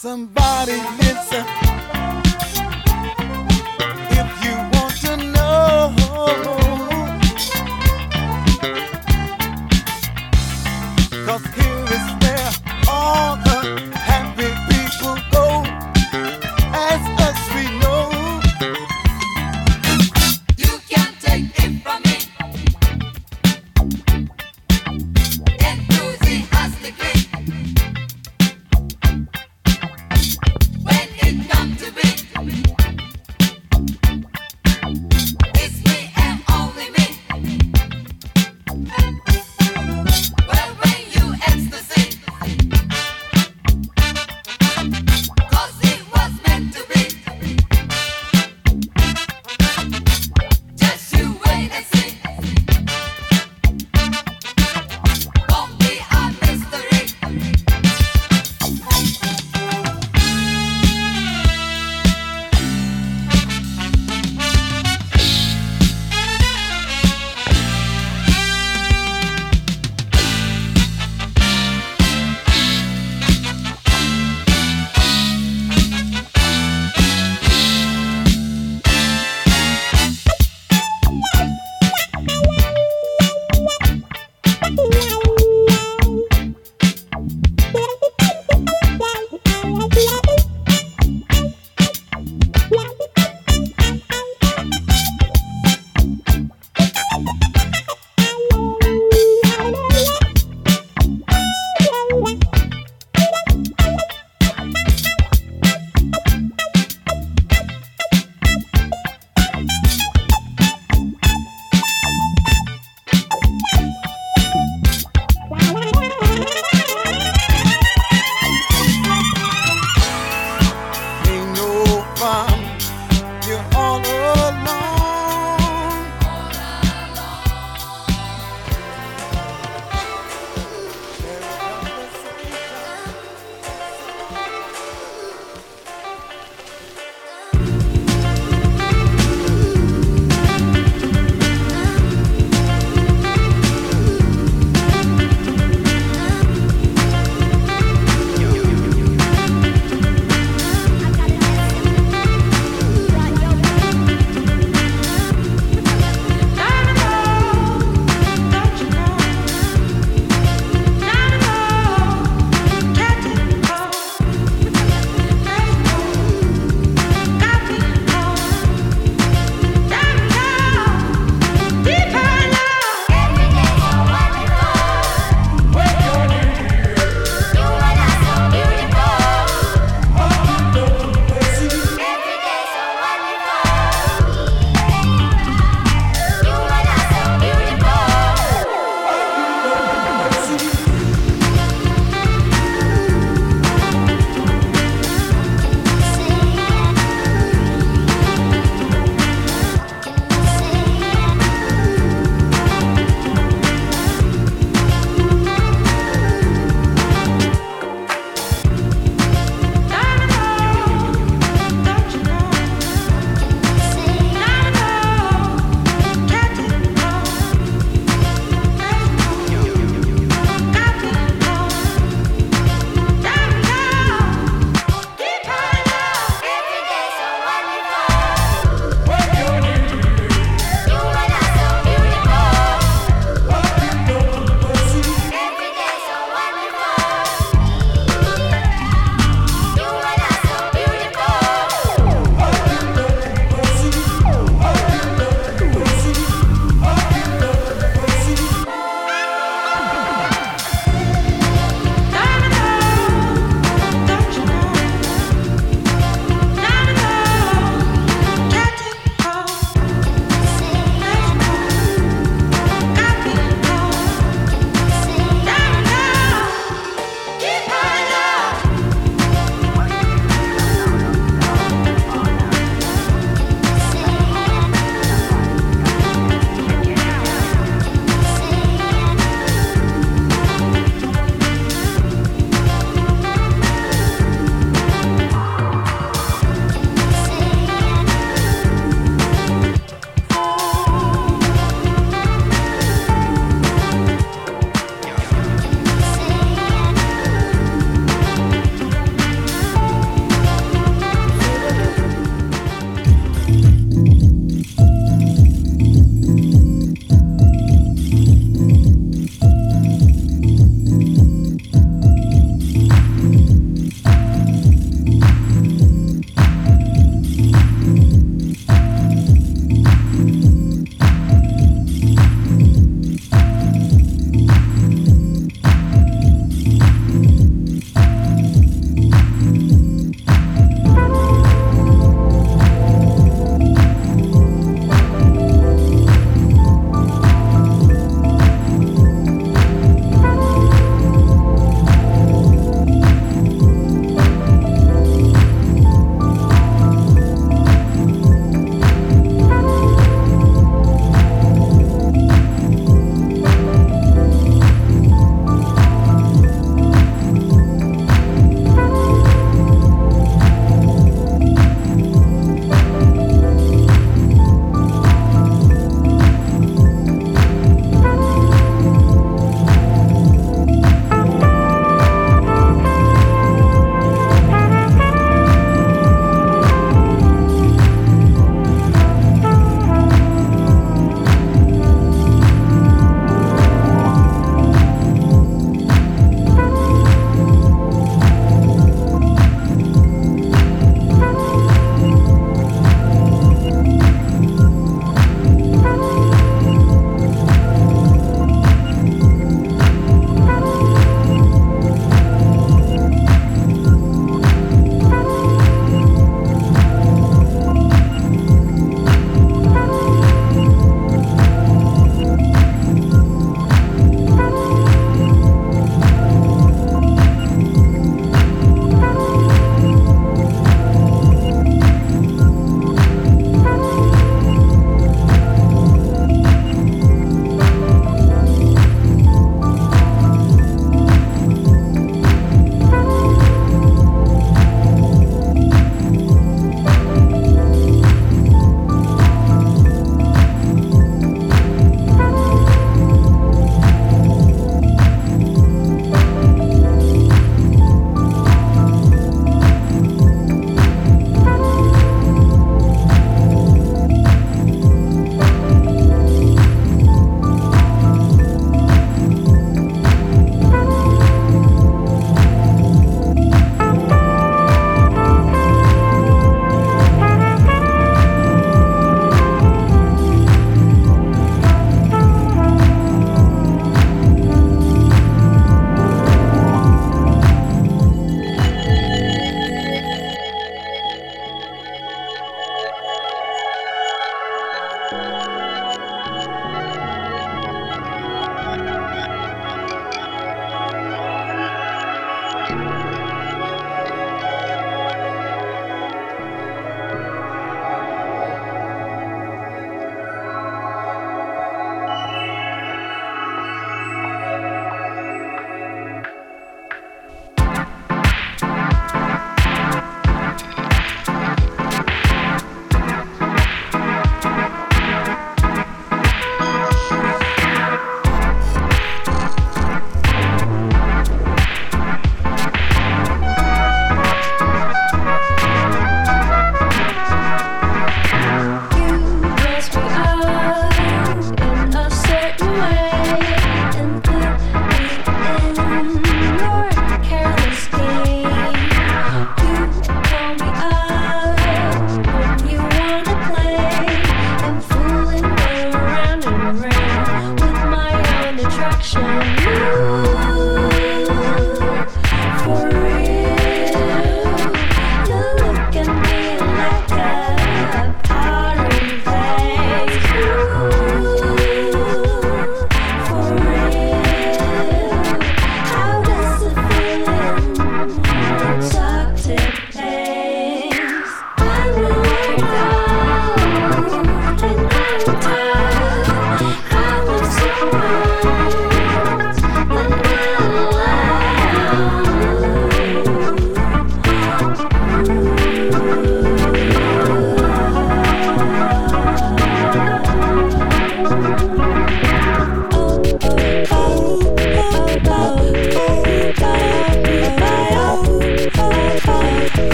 Somebody listen.